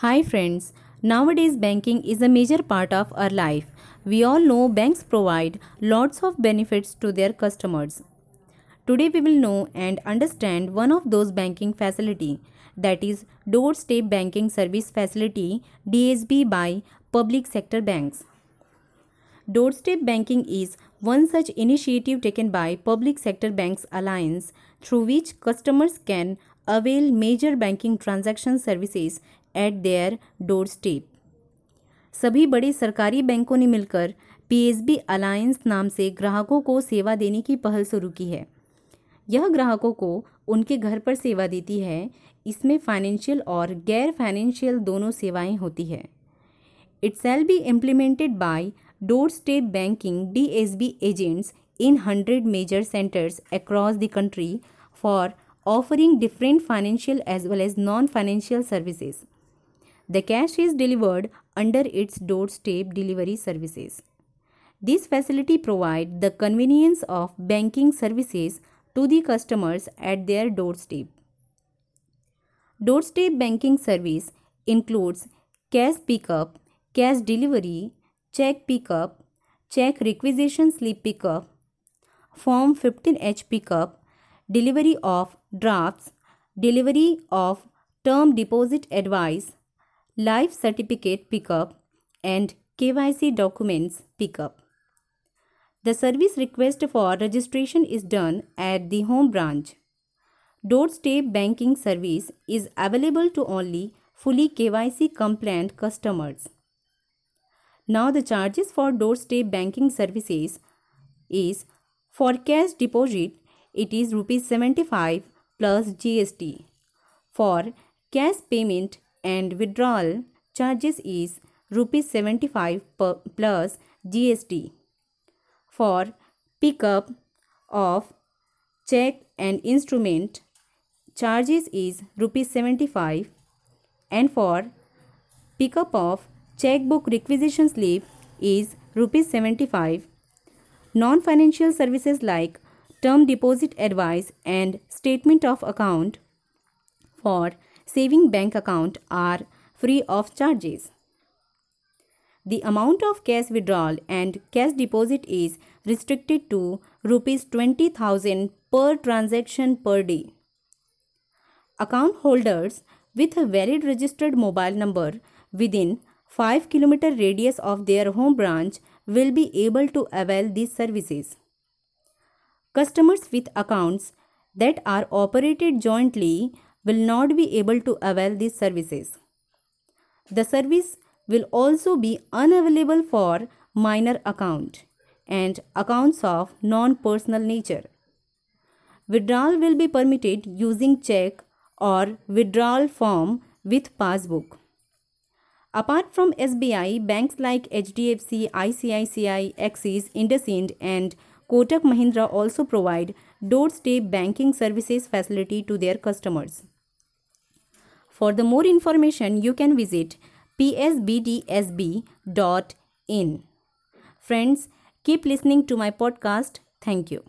Hi friends, nowadays banking is a major part of our life. We all know banks provide lots of benefits to their customers. Today we will know and understand one of those banking facility that is doorstep banking service facility DSB by public sector banks. Doorstep banking is one such initiative taken by Public Sector Banks Alliance through which customers can avail major banking transaction services at their door step सभी बड़े सरकारी बैंकों ने मिलकर PSB alliance नाम से ग्राहकों को सेवा देने की पहल शुरू की है। यह ग्राहकों को उनके घर पर सेवा देती है। इसमें फाइनेंशियल और गैर फाइनेंशियल दोनों सेवाएँ होती है। It shall be implemented by door step banking D S B agents in hundred major centres across the country for offering different financial as well as non financial services The cash is delivered under its doorstep delivery services. This facility provides the convenience of banking services to the customers at their doorstep. Doorstep banking service includes cash pickup, cash delivery, check pickup, check requisition slip pickup, Form 15H pickup, delivery of drafts, delivery of term deposit advice, life certificate pickup, and KYC documents pickup. The service request for registration is done at the home branch. Doorstep banking service is available to only fully KYC compliant customers. Now the charges for doorstep banking services is for cash deposit it is rupees 75 plus GST. For cash payment and withdrawal charges is rupees 75 plus GST. For pickup of check and instrument charges is rupees 75 and for pickup of checkbook requisition slip is rupees 75 non-financial services like term deposit advice and statement of account for saving bank account are free of charges. The amount of cash withdrawal and cash deposit is restricted to rupees 20,000 per transaction per day. Account holders with a valid registered mobile number within 5 km radius of their home branch will be able to avail these services. Customers with accounts that are operated jointly will not be able to avail these services. The service will also be unavailable for minor account and accounts of non-personal nature. Withdrawal will be permitted using check or withdrawal form with passbook. Apart from SBI, banks like HDFC, ICICI, Axis, IndusInd and Kotak Mahindra also provide doorstep banking services facility to their customers. For the more information, you can visit psbdsb.in. Friends, keep listening to my podcast. Thank you.